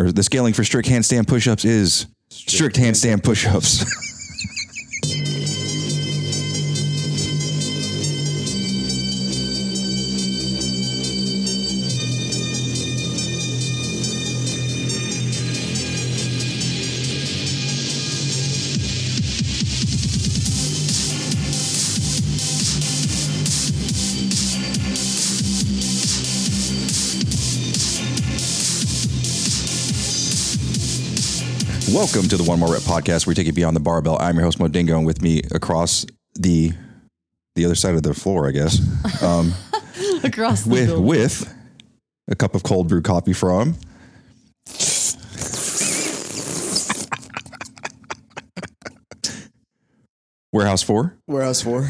or the scaling for strict handstand push-ups is strict handstand push-ups. Welcome to the One More Rep podcast, where we take it beyond the barbell. I'm your host Modingo, and with me across the the other side of the floor, I guess, um, across the with building. with a cup of cold brew coffee from. Warehouse Four Warehouse four.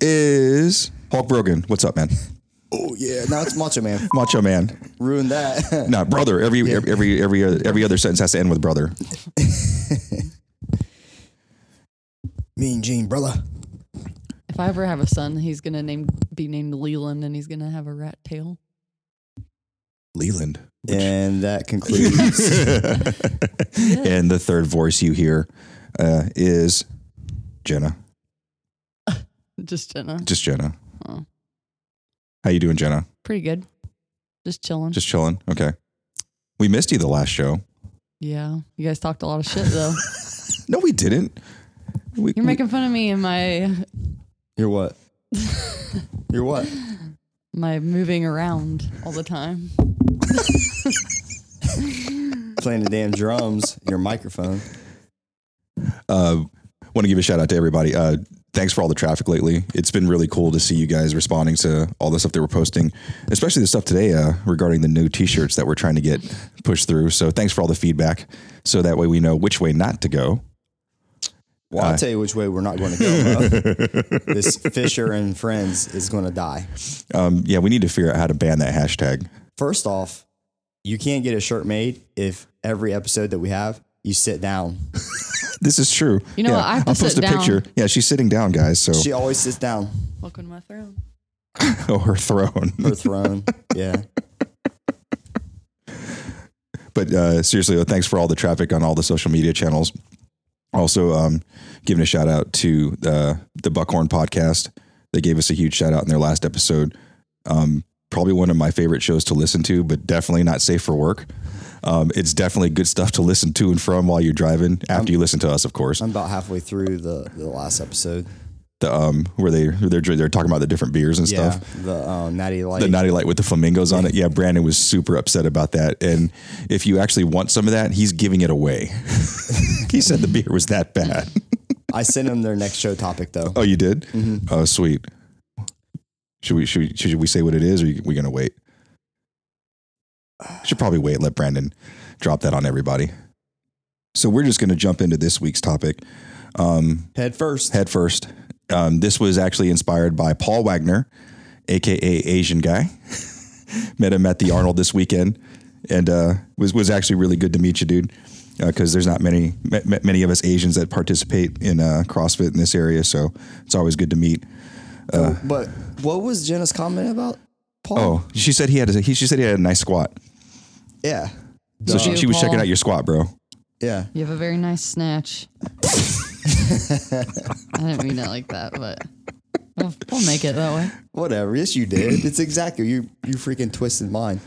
is Hulk Brogan. What's up, man? Oh yeah, now it's Macho Man. Macho Man. Ruined that. No, brother. Every every every every other, every other sentence has to end with brother. mean Gene, brother. If I ever have a son, he's gonna name be named Leland, and he's gonna have a rat tail. Leland. And that concludes. and the third voice you hear uh, is Jenna. Just Jenna, Just Jenna. Oh. How you doing, Jenna? pretty good. Just chilling. Just chilling. Okay. We missed you the last show. yeah, you guys talked a lot of shit though. No, we didn't. We, You're we- making fun of me and my You're what? You're what? my moving around all the time. Playing the damn drums, your microphone. uh, want to give a shout out to everybody. Uh, thanks for all the traffic lately. It's been really cool to see you guys responding to all the stuff that we're posting, especially the stuff today uh, regarding the new T-shirts that we're trying to get pushed through. So thanks for all the feedback. So that way we know which way not to go. Well, I'll tell you which way we're not going to go. this Fisher and Friends is going to die. Um, yeah, we need to figure out how to ban that hashtag. First off, you can't get a shirt made if every episode that we have you sit down. This is true. You know yeah, what? I have to I'll post sit a picture. Yeah, she's sitting down, guys. So She always sits down. Welcome to my throne. oh, her throne. Her throne. Yeah. But uh, seriously, though, thanks for all the traffic on all the social media channels. Also, um, giving a shout out to uh, the Buckhorn podcast. They gave us a huge shout out in their last episode. Um, probably one of my favorite shows to listen to, but definitely not safe for work. Um, it's definitely good stuff to listen to and from while you're driving. After you listen to us, of course, I'm about halfway through the, the last episode. the, um, where they they're they're talking about the different beers and Yeah. stuff. The uh, Natty Light. the Natty Light with the flamingos on it. Yeah, Brandon was super upset about that. And if you actually want some of that, he's giving it away. he said the beer was that bad. I sent him their next show topic though. Oh, you did? Mm-hmm. Oh, sweet. Should we should we, should we say what it is, or are we gonna wait? Should probably wait. Let Brandon drop that on everybody. So we're just gonna jump into this week's topic um, Head first. head first. Um, this was actually inspired by Paul Wagner, aka Asian guy. Met him at the Arnold this weekend, and uh, was was actually really good to meet you, dude. Because there's not many ma- ma- many of us Asians that participate in uh, CrossFit in this area, so it's always good to meet. but what was Jenna's comment about Paul? Oh, she said he had a, he she said he had a nice squat, yeah. so she, Duh. she was checking out your squat, bro. Yeah. You have a very nice snatch. I didn't mean it like that, but we'll, we'll make it that way. Whatever. Yes, you did. It's exactly you. You freaking twisted mine.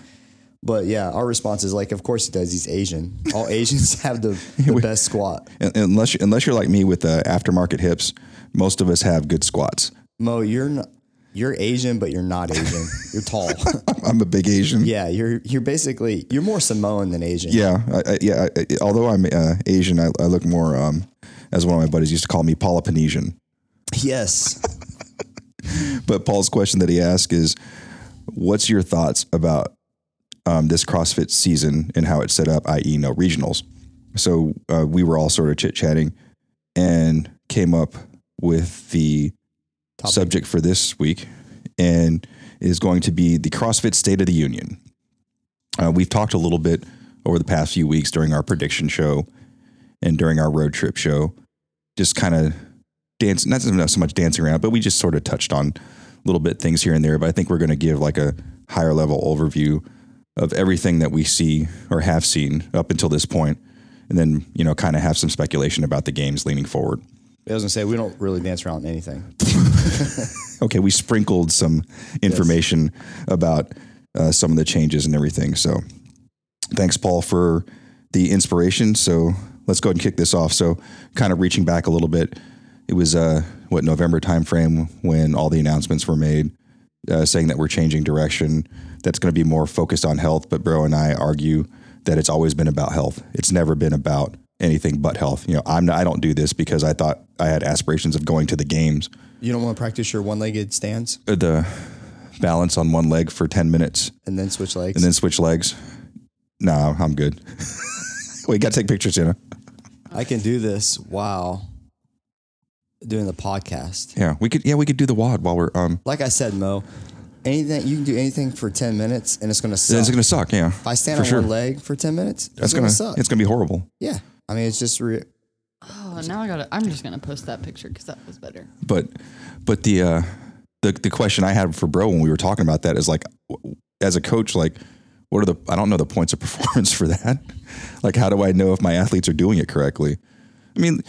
But yeah, our response is like, of course he does. He's Asian. All Asians have the, the best squat. Unless you, unless you're like me with uh, aftermarket hips, most of us have good squats. Mo, you're not. You're Asian, but you're not Asian. You're tall. I'm a big Asian. yeah, you're you're basically you're more Samoan than Asian. Yeah, I, I, yeah. I, although I'm uh, Asian, I, I look more, um, as one of my buddies used to call me, Polynesian. Yes. But Paul's question that he asked is, "What's your thoughts about um, this CrossFit season and how it's set up, i.e., no regionals?" So uh, we were all sort of chit chatting and came up with the Topic. subject for this week, and is going to be the CrossFit State of the Union. Uh, we've talked a little bit over the past few weeks during our prediction show and during our road trip show, just kind of dance, not so much dancing around, but we just sort of touched on little bit things here and there. But I think we're going to give like a higher level overview of everything that we see or have seen up until this point, and then you know kind of have some speculation about the games leaning forward. I was gonna say we don't really dance around anything. Okay, we sprinkled some information about uh, some of the changes and everything. So, thanks, Paul, for the inspiration. So, let's go ahead and kick this off. So, kind of reaching back a little bit, it was uh, what November timeframe when all the announcements were made, uh, saying that we're changing direction. That's going to be more focused on health. But Bro and I argue that it's always been about health. It's never been about anything but health. You know, I'm not, I don't do this because I thought I had aspirations of going to the games. You don't want to practice your one-legged stance Uh, the balance on one leg for 10 minutes and then switch legs. and then switch legs. No, I'm good. Wait, got to take pictures, Jenna. I can do this while doing the podcast. Yeah, we could. Yeah, we could do the wad while we're um. Like I said, Mo, anything you can do anything for ten minutes and it's gonna suck. It's gonna suck. Yeah, if I stand for on sure. one leg for ten minutes, That's it's gonna, gonna. suck. It's gonna be horrible. yeah, I mean it's just re- Oh, now I got to I'm just gonna post that picture because that was better. But, but the uh, the the question I had for Bro when we were talking about that is like, as a coach, like, what are the? I don't know the points of performance for that. Like, how do I know if my athletes are doing it correctly? I mean,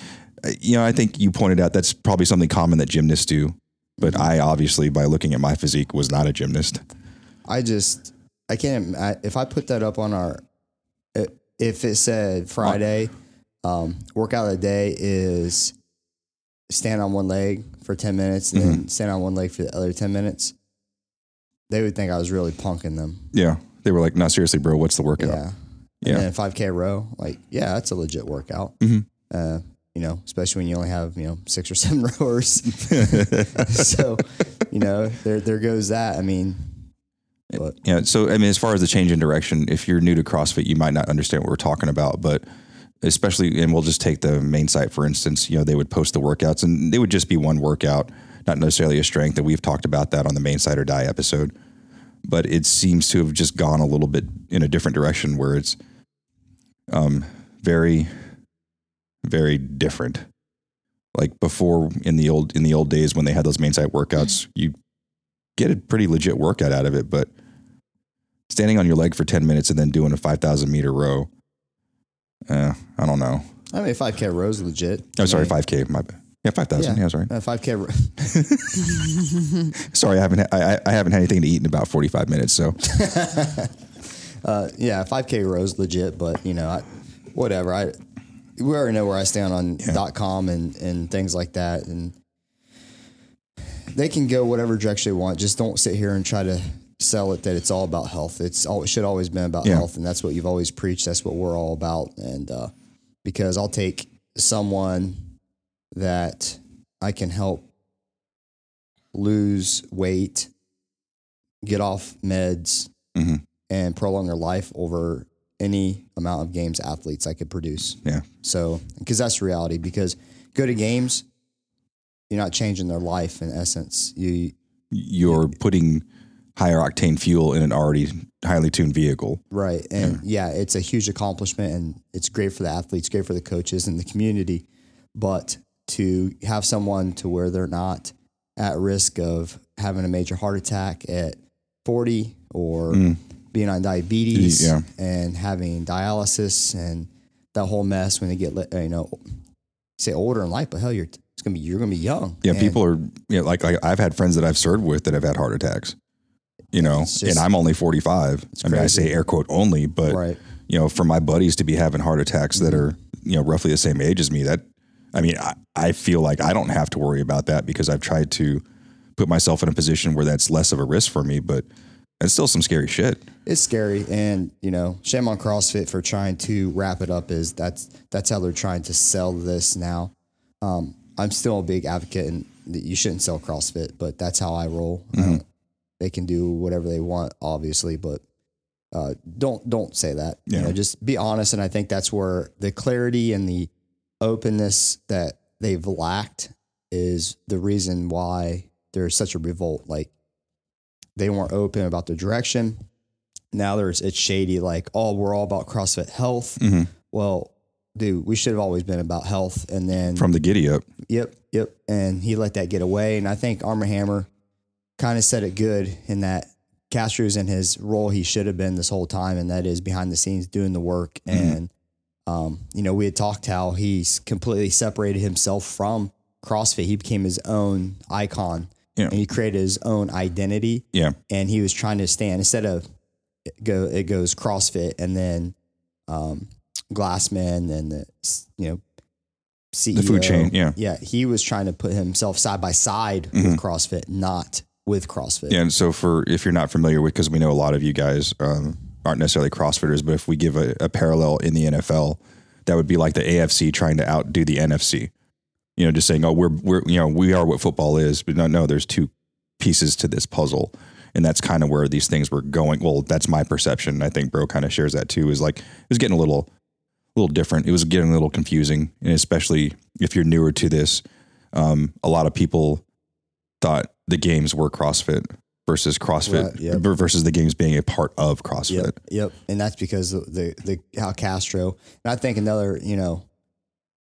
uh, you know, I think you pointed out that's probably something common that gymnasts do. But I obviously, by looking at my physique, was not a gymnast. I just I can't I, if I put that up on our if it said Friday um, workout of the day is stand on one leg for 10 minutes and Mm-hmm. then stand on one leg for the other 10 minutes they would think I was really punking them Yeah, they were like, "No, seriously, bro, what's the workout?" yeah Yeah. and then 5k row like yeah that's a legit workout Mhm. uh, you know especially when you only have you know six or seven rowers so you know there there goes that I mean but Yeah. So, I mean, as far as the change in direction, if you're new to CrossFit, you might not understand what we're talking about, but especially, and we'll just take the main site, for instance, you know, they would post the workouts and they would just be one workout, not necessarily a strength. And we've talked about that on the main site or die episode, but it seems to have just gone a little bit in a different direction where it's um, very, very different. Like before in the old, in the old days when they had those main site workouts, you get a pretty legit workout out of it, but standing on your leg for 10 minutes and then doing a 5,000 meter row, uh, I don't know. I mean 5k row is legit Oh, sorry, I mean, 5K. My bad. Yeah, 5,000. Yeah, sorry. Uh, 5K. ro- Sorry, I haven't, I, I- haven't had anything to eat in about 45 minutes. So, Uh, yeah, 5K rows legit, but you know, I, whatever. I we already know where I stand on dot .com and and things like that, and they can go whatever direction they want. Just don't sit here and try to sell it that it's all about health. It's all it should always been about Yeah. health, and that's what you've always preached. That's what we're all about. And uh, because I'll take someone that I can help lose weight, get off meds, Mhm. and prolong their life over any amount of games athletes I could produce. yeah. So, because that's reality. Because go to games, you're not changing their life in essence. You You're putting higher octane fuel in an already highly tuned vehicle. right, and yeah. it's a huge accomplishment, and it's great for the athletes, great for the coaches and the community. But to have someone to where they're not at risk of having a major heart attack at 40 or mm. being on diabetes Yeah. and having dialysis and that whole mess when they get, you know, say older in life, but hell, you're it's gonna be you're gonna be young. Yeah, And people are you know, like, like I've had friends that I've served with that have had heart attacks. You know, just- and I'm only 45. I mean, I say air quote only, but Right. you know, for my buddies to be having heart attacks that Mm-hmm. are you know roughly the same age as me, that I mean, I, I feel like I don't have to worry about that because I've tried to put myself in a position where that's less of a risk for me, but it's still some scary shit. it's scary and you know shame on crossfit for trying to wrap it up is that's that's how they're trying to sell this now um, i'm still a big advocate and that you shouldn't sell crossfit but that's how i roll uh, they can do whatever they want obviously but uh, don't don't say that you Yeah. know just be honest and i think that's where the clarity and the openness that they've lacked is the reason why there's such a revolt like they weren't open about the direction. Now there's it's shady, like, oh, we're all about CrossFit health. Mm-hmm. Well, dude, we should have always been about health. And then From the giddy up, yep, yep. And he let that get away. And I think Armen Hammer kind of said it good in that Castro's in his role he should have been this whole time, and that is behind the scenes doing the work. Mm-hmm. And um, you know, we had talked how he's completely separated himself from CrossFit. He became his own icon, Yeah. and he created his own identity. Yeah. And he was trying to stand instead of it go it goes CrossFit and then um, Glassman and the you know CEO, The food chain, yeah. yeah. He was trying to put himself side by side Mm-hmm. with CrossFit, not with CrossFit. Yeah, and so for if you're not familiar with, because we know a lot of you guys um, aren't necessarily CrossFitters, but if we give a, a parallel in the NFL, that would be like the AFC trying to outdo the NFC. You know, just saying, "Oh, we're we're you know we are what football is," but no, no, there's two pieces to this puzzle, and that's kind of where these things were going. Well, that's my perception. I think Bro kind of shares that too. Is like it was getting a little, a little different. It was getting a little confusing, and especially if you're newer to this, um, a lot of people thought the games were CrossFit versus CrossFit Right, yep. versus the games being a part of CrossFit. Yep, yep. And that's because of the the how Castro. And I think another, you know,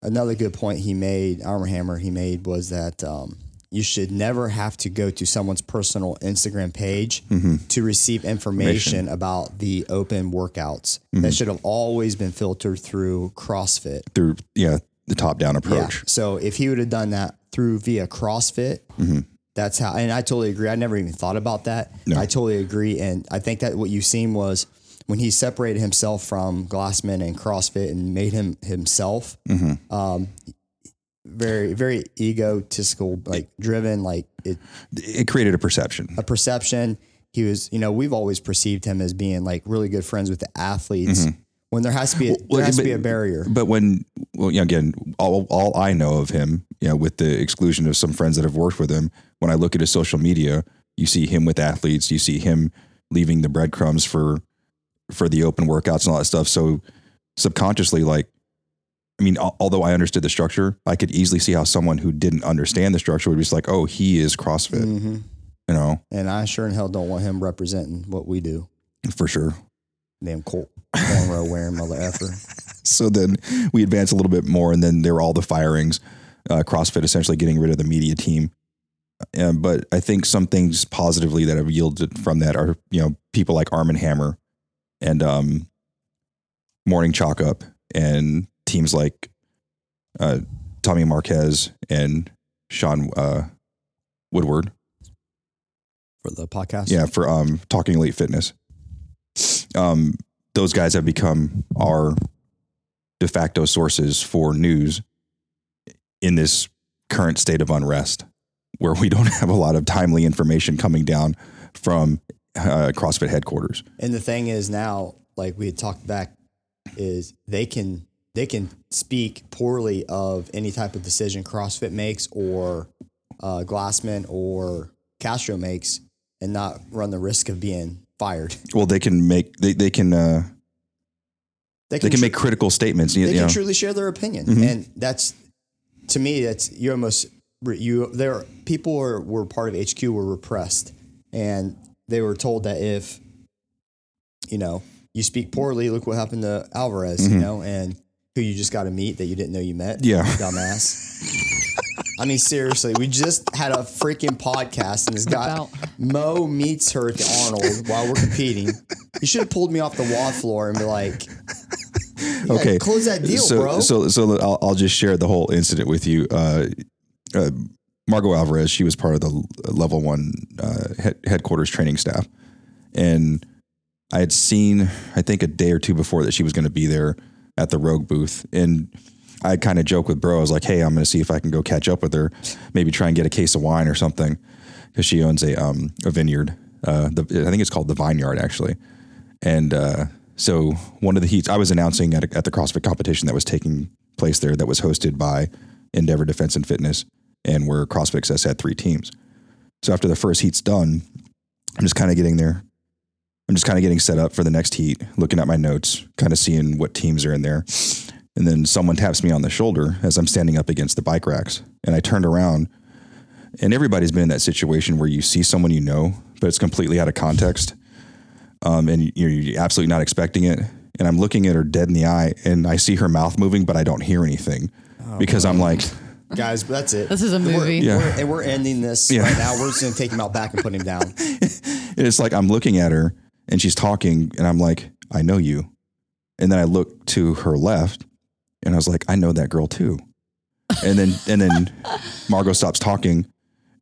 another good point he made, Armen Hammer he made was that um, you should never have to go to someone's personal Instagram page mm-hmm. to receive information about the open workouts. That mm-hmm. should have always been filtered through CrossFit. Through yeah, the top down Yeah. approach. So if he would have done that through via CrossFit, mm-hmm. That's how. And I totally agree. I never even thought about that. No. I totally agree. And I think that what you've seen was when he separated himself from Glassman and CrossFit and made him himself. Um, very, very egotistical, like driven, like it, It created a perception. a perception. He was, you know, we've always perceived him as being like really good friends with the athletes. When there has to be, a, Well, there has to be a barrier. But when, well, yeah, again, all, all I know of him, you know, with the exclusion of some friends that have worked with him, when I look at his social media, you see him with athletes, you see him leaving the breadcrumbs for, for the open workouts and all that stuff. So subconsciously, like, I mean, al- although I understood the structure, I could easily see how someone who didn't understand the structure would be just like, oh, he is CrossFit, hmm you know, And I sure in hell don't want him representing what we do. for sure. Damn Colt cornrow wearing mother effer. so then we advance a little bit more, and then there were all the firings. Uh, CrossFit essentially getting rid of the media team. Um, but I think some things positively that have yielded from that are you know people like Armen Hammer and um, Morning Chalk Up and teams like uh, Tommy Marquez and Sean uh, Woodland. For the podcast. Yeah, for um talking elite fitness. Um, those guys have become our de facto sources for news in this current state of unrest, where we don't have a lot of timely information coming down from uh, CrossFit headquarters. And the thing is now, like we had talked back, is they can they can speak poorly of any type of decision CrossFit makes or uh, Glassman or Castro makes, and not run the risk of being fired. Well, they can make they they can uh, They they can tr- make critical statements. You, they you can know, truly share their opinion, Mhm. and that's to me that's you almost you there people were were part of HQ were repressed, and they were told that if you know you speak poorly, look what happened to Alvarez, you Mhm. know, and who you just got to meet that you didn't know you met, Yeah. dumbass. I mean, seriously, we just had a freaking podcast, and this guy About- Mo meets her at the Arnold while we're competing. You should have pulled me off the wad floor and be like, "Yeah, Okay. close that deal, so, bro." So, so I'll, I'll just share the whole incident with you. Uh, uh, Margaux Alvarez, she was part of the level one uh, head, headquarters training staff, and I had seen, I think, a day or two before that she was going to be there at the Rogue booth, and I kind of joke with Bro. I was like, "Hey, I'm going to see if I can go catch up with her, maybe try and get a case of wine or something, because she owns a um, a vineyard. Uh, the, I think it's called the Vineyard actually." And uh, so one of the heats, I was announcing at, a, at the CrossFit competition that was taking place there that was hosted by Endeavor Defense and Fitness and where CrossFit Access had three teams. So after the first heat's done, I'm just kind of getting there. I'm just kind of getting set up for the next heat, looking at my notes, kind of seeing what teams are in there. And then someone taps me on the shoulder as I'm standing up against the bike racks. And I turned around, and everybody's been in that situation where you see someone you know, but it's completely out of context um, and you're, you're absolutely not expecting it. And I'm looking at her dead in the eye, and I see her mouth moving, but I don't hear anything because I'm like, Guys, that's it. This is a We're- movie. Yeah. we're- and we're ending this Yeah. right now. We're just going to take him out back and put him down. And it's like I'm looking at her and she's talking, and I'm like, I know you. And then I look to her left, and I was like, I know that girl too. And then and then Margaux stops talking,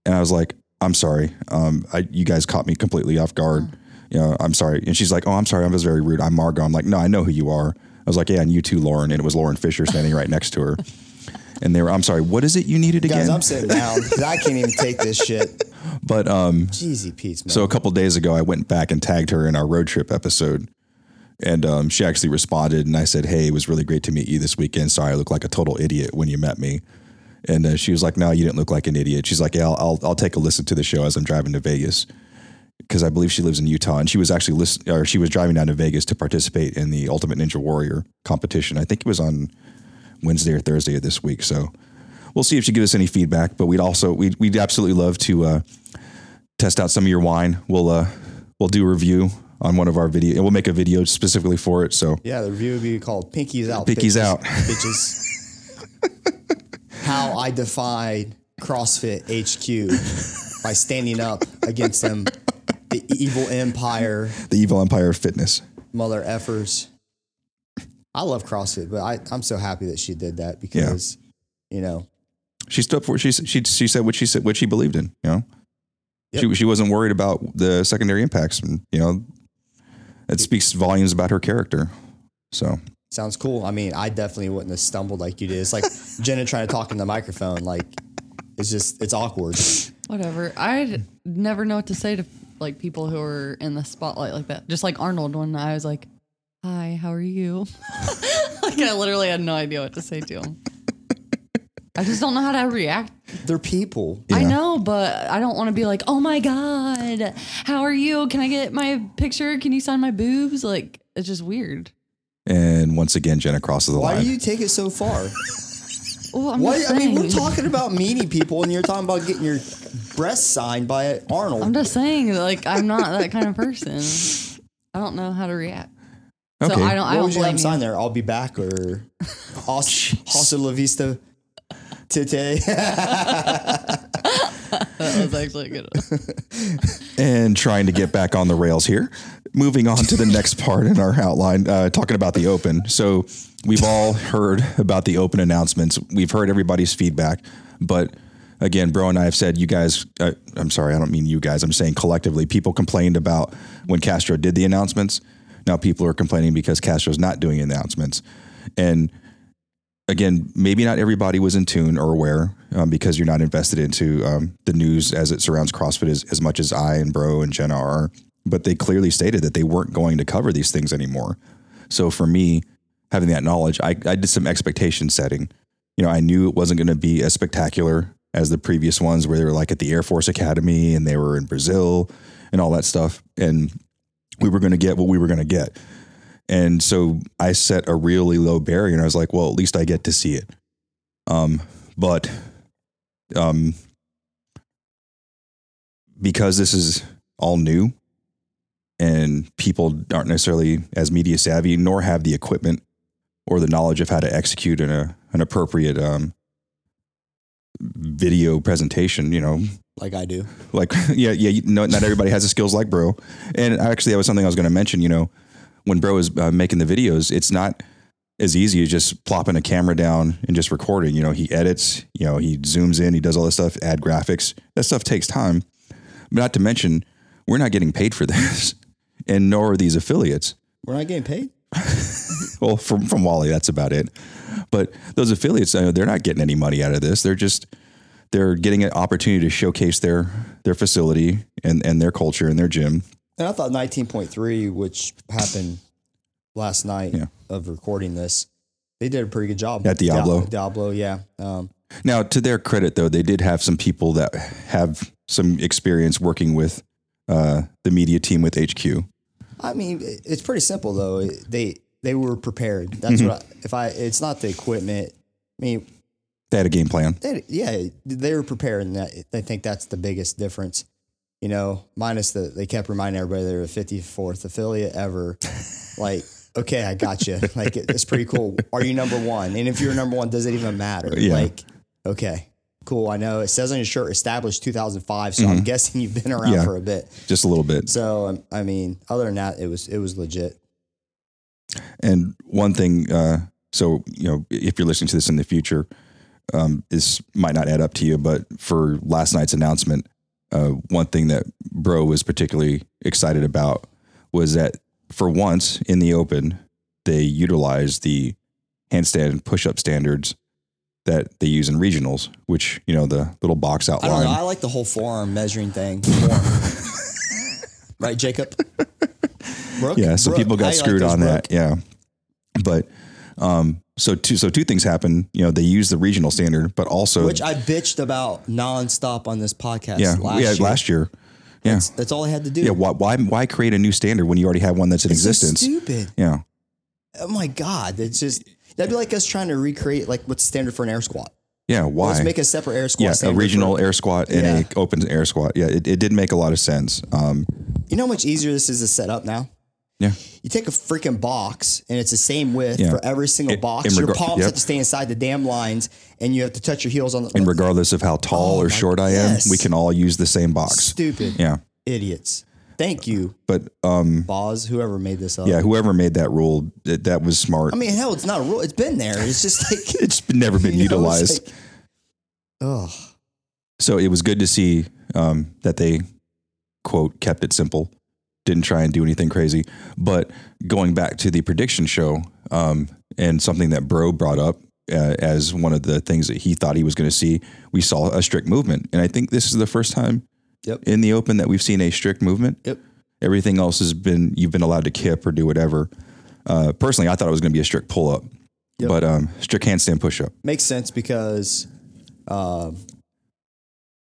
and I was like, I'm sorry. Um, I, you guys caught me completely off guard. You know, I'm sorry. And she's like, Oh, I'm sorry. I was very rude. I'm Margaux. I'm like, No, I know who you are. I was like, Yeah, and you too, Lauren. And it was Lauren Fisher standing right next to her. And they were, I'm sorry. What is it you needed again? Guys, again? I'm sitting down because I can't even take this shit. but um, Jeezy Pete's man. So a couple days ago, I went back and tagged her in our road trip episode, and um, she actually responded. And I said, "Hey, it was really great to meet you this weekend. Sorry, I looked like a total idiot when you met me." And uh, she was like, "No, you didn't look like an idiot." She's like, "Yeah, I'll I'll, I'll take a listen to the show as I'm driving to Vegas." Because I believe she lives in Utah, and she was actually listen, or she was driving down to Vegas to participate in the Ultimate Ninja Warrior competition. I think it was on Wednesday or Thursday of this week. So we'll see if she gives us any feedback. But we'd also we'd, we'd absolutely love to uh, test out some of your wine. We'll uh, we'll do a review on one of our videos. and we'll make a video specifically for it. So yeah, the review would be called Pinkies Out. Pinkies bitches. Out. Bitches. How I defied CrossFit HQ by standing up against them, the evil empire, the Evil Empire of Fitness. mother effers. I love CrossFit, but I, I'm so happy that she did that because, you know, She stood for she she she said what she said what she believed in. You know, Yep. she she wasn't worried about the secondary impacts, and you know, it speaks volumes about her character. So sounds cool. I mean, I definitely wouldn't have stumbled like you did. It's like Jenna trying to talk in the microphone. Like, it's just, it's awkward. Whatever. I never know what to say to like people who are in the spotlight like that. Just like Arnold when I was like, "Hi, how are you?" like I literally had no idea what to say to him. I just don't know how to react. They're people. I Yeah. know, but I don't want to be like, "Oh my god, how are you? Can I get my picture? Can you sign my boobs?" Like it's just weird. and once again, Jenna crosses the line. Why line. do you take it so far? Well, I'm Why? just I mean, we're saying. talking about meeting people, and you're talking about getting your breast signed by Arnold. I'm just saying, like I'm not that kind of person. I don't know how to react. Okay. So I don't. I what don't would you have blame sign you. there? I'll be back, or Hasta Hasta la vista, tete. That was actually good. And trying to get back on the rails here. Moving on to the next part in our outline, uh, talking about the open. So we've all heard about the open announcements. We've heard everybody's feedback, but again, bro and I have said you guys. Uh, I'm sorry, I don't mean you guys. I'm saying collectively, people complained about when Castro did the announcements. Now people are complaining because Castro's not doing announcements, and again, maybe not everybody was in tune or aware um, because you're not invested into um, the news as it surrounds CrossFit as, as much as I and Bro and Jenna are. But they clearly stated that they weren't going to cover these things anymore. So for me, having that knowledge, I, I did some expectation setting. You know, I knew it wasn't going to be as spectacular as the previous ones where they were like at the Air Force Academy and they were in Brazil and all that stuff. And we were going to get what we were going to get. And so I set a really low barrier and I was like, well, at least I get to see it. Um, but um, because this is all new and people aren't necessarily as media savvy nor have the equipment or the knowledge of how to execute an, a, an appropriate um, video presentation, you know, like I do. like yeah yeah you, no, not everybody has the skills like bro and actually that was something i was going to mention you know when bro is uh, making the videos it's not as easy as just plopping a camera down and just recording. You know he edits you know he zooms in he does all this stuff add graphics. That stuff takes time. But not to mention we're not getting paid for this and nor are these affiliates. We're not getting paid. well from from wally that's about it. But those affiliates uh, they're not getting any money out of this. They're just they're getting an opportunity to showcase their their facility and and their culture and their gym And I thought 19.3, which happened last night Yeah. of recording this, they did a pretty good job. At Diablo. Diablo, yeah. Um, now to their credit though they did have some people that have some experience working with uh, the media team with hq I mean, it's pretty simple though. They they were prepared. That's Mm-hmm. what I, if I. It's not the equipment. I mean, they had a game plan they, yeah, they were prepared, and that, I think that's the biggest difference. You know, minus the they kept reminding everybody they're the 54th affiliate ever. like, okay, I got you. Like, it, it's pretty cool. Are you number one? And if you're number one, does it even matter? Yeah. Like, okay, Cool. I know it says on your shirt established 2005, so I'm guessing you've been around Mm-hmm. Yeah. for a bit. just a little bit. So um, I mean, other than that, it was it was legit. And one thing, uh, so you know, if you're listening to this in the future, um, this might not add up to you, but for last night's announcement, uh, one thing that Bro was particularly excited about was that for once in the open, they utilized the handstand push-up standards that they use in regionals, which you know the little box I don't outline. know. I like the whole forearm measuring thing. right, Jacob? Brooke? Yeah, so Brooke, people got like screwed those, on that. Yeah, but um, so two so two things happen. You know, they use the regional standard, but also Which I bitched about nonstop on this podcast. yeah, last yeah, year. last year. Yeah, That's, that's all I had to do. yeah. Why, why why create a new standard when you already have one that's in It's so existence? stupid. yeah, Oh my god, it's just that'd be like us trying to recreate like what's standard for an air squat. yeah. Why? Let's make a separate air squat. yeah, a regional air squat and Yeah. a open air squat. Yeah, it, it did make a lot of sense. Um, You know how much easier this is to set up now? Yeah, You take a freaking box and it's the same width Yeah. for every single In- box. your rega- palms yep. have to stay inside the damn lines and you have to touch your heels on the and regardless of how tall Oh or short I am, yes. we can all use the same box. stupid Yeah, idiots. Thank you, but um, Boz, whoever made this up. yeah, whoever made that rule, that, that was smart. I mean, hell, it's not a rule. It's been there. It's just like it's never been you know, it's utilized. like- so it was good to see um, that they quote kept it simple didn't try and do anything crazy but going back to the prediction show um, and something that bro brought up uh, as one of the things that he thought he was going to see we saw a strict movement and i think this is the first time Yep. in the open that we've seen a strict movement Yep. everything else has been you've been allowed to kip or do whatever uh, personally i thought it was going to be a strict pull-up Yep. but um, strict handstand push-up Makes sense because um,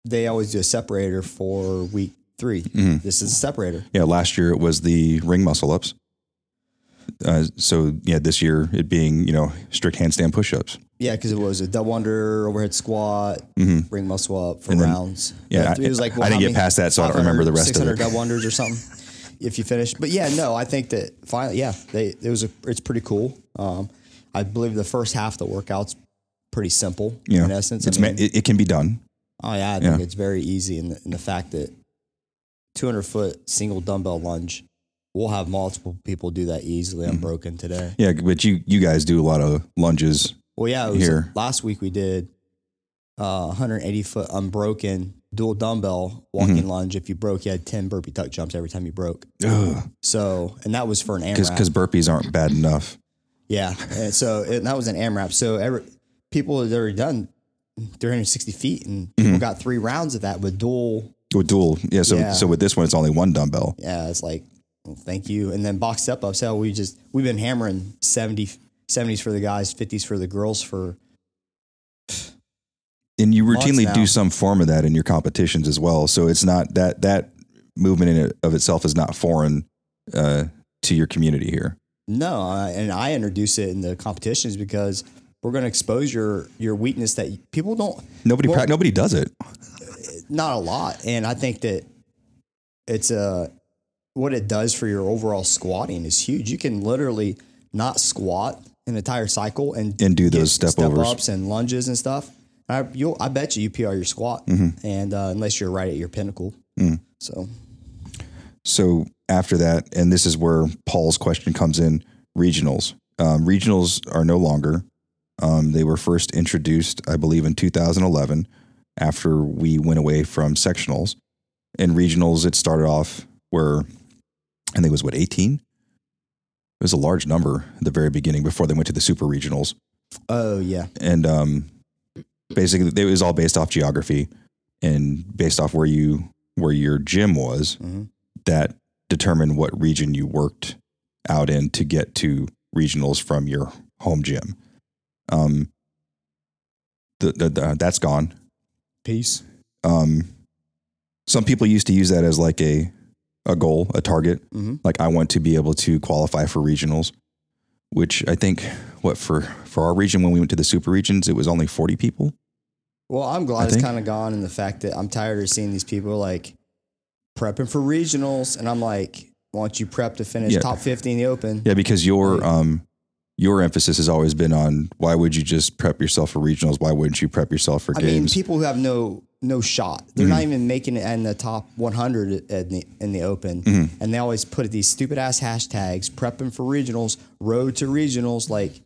they always do a separator for week 3 Mm-hmm. This is a separator. Yeah, last year it was the ring muscle ups. Uh, so yeah, this year it being you know strict handstand push ups. Yeah, because it was a double under overhead squat, ring muscle up for Mm-hmm. then- rounds. yeah, it was like I didn't get past that, so I don't remember the rest of 600 it. double unders or something. if you finish, but yeah, no, I think that finally, yeah, they it was a, it's pretty cool. Um, I believe the first half of the workout's pretty simple Yeah, in essence. it's I mean, ma- it, it can be done. Oh yeah, I think Yeah. it's very easy in the, in the fact that 200 foot single dumbbell lunge, we'll have multiple people do that easily Mm-hmm. unbroken today. Yeah, but you you guys do a lot of lunges. Well, yeah, it was Here. last week we did uh, 180 foot unbroken dual dumbbell walking Mm-hmm. lunge. If you broke, you had 10 burpee tuck jumps every time you broke. Because So, and that was for an AMRAP. because burpees aren't bad enough. yeah, and so and that was an AMRAP. So every people had already done 360 feet, and people Mm-hmm. got three rounds of that with dual With dual, yeah. So Yeah. so with this one, it's only one dumbbell. yeah, it's like, well, thank you. And then box step ups, hell, we just, we've been hammering 70, 70s for the guys, 50s for the girls for, and you Months routinely now. do some form of that in your competitions as well. So it's not that that movement in it of itself is not foreign uh, to your community here. no. I- And I introduce it in the competitions because we're going to expose your, your weakness that people don't, Nobody Well- nobody does it. Not a lot. And I think that it's a, what it does for your overall squatting is huge. You can literally not squat an entire cycle and, And do those step overs. ups and lunges and stuff. I, you'll, I bet you you PR your squat, Mm-hmm. and uh, unless you're right at your pinnacle. Mm. So So after that, and this is where Paul's question comes in: regionals. Um, regionals are no longer. Um, they were first introduced, I believe, in 2011, after we went away from sectionals. In regionals, it started off where I think it was what 18. It was a large number at the very beginning before they went to the super regionals, Oh yeah, and um, basically it was all based off geography and based off where you where your gym was Mhm. that determined what region you worked out in to get to regionals from your home gym. Um, the, the, the, that's gone. Peace. Um, some people used to use that as like a a goal, a target. Mhm. Like I want to be able to qualify for regionals, which I think what for for our region when we went to the super regions, it was only forty people. Well, I'm I glad it's kind of gone in the fact that I'm tired of seeing these people like prepping for regionals, and I'm like, why don't you prep to finish Yeah. top 50 in the open? Yeah, because your um your emphasis has always been on why would you just prep yourself for regionals? Why wouldn't you prep yourself for games? I mean, people who have no no shot, they're not mm-hmm. even making it in the top 100 in the in the Open, mm-hmm. and they always put these stupid ass hashtags prepping for regionals, road to regionals. Like,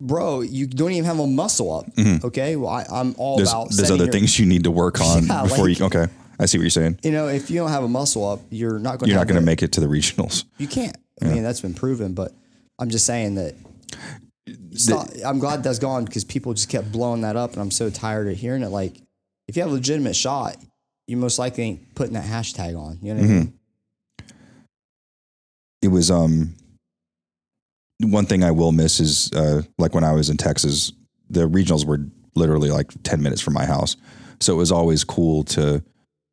bro, you don't even have a muscle up. Mm-hmm. Okay, well, I, I'm all there's about. there's other your- things you need to work on Yeah, before like- you. Okay, I see what you're saying. You know, if you don't have a muscle up, you're not going. You're not going to make it to the regionals. You can't. I mean, that's been proven. But I'm just saying that. Stop, I'm glad that's gone because people just kept blowing that up, and I'm so tired of hearing it. Like, if you have a legitimate shot, you most likely ain't putting that hashtag on. You know what I mean? it was um one thing I will miss is uh like when I was in Texas, the regionals were literally like 10 minutes from my house. So it was always cool to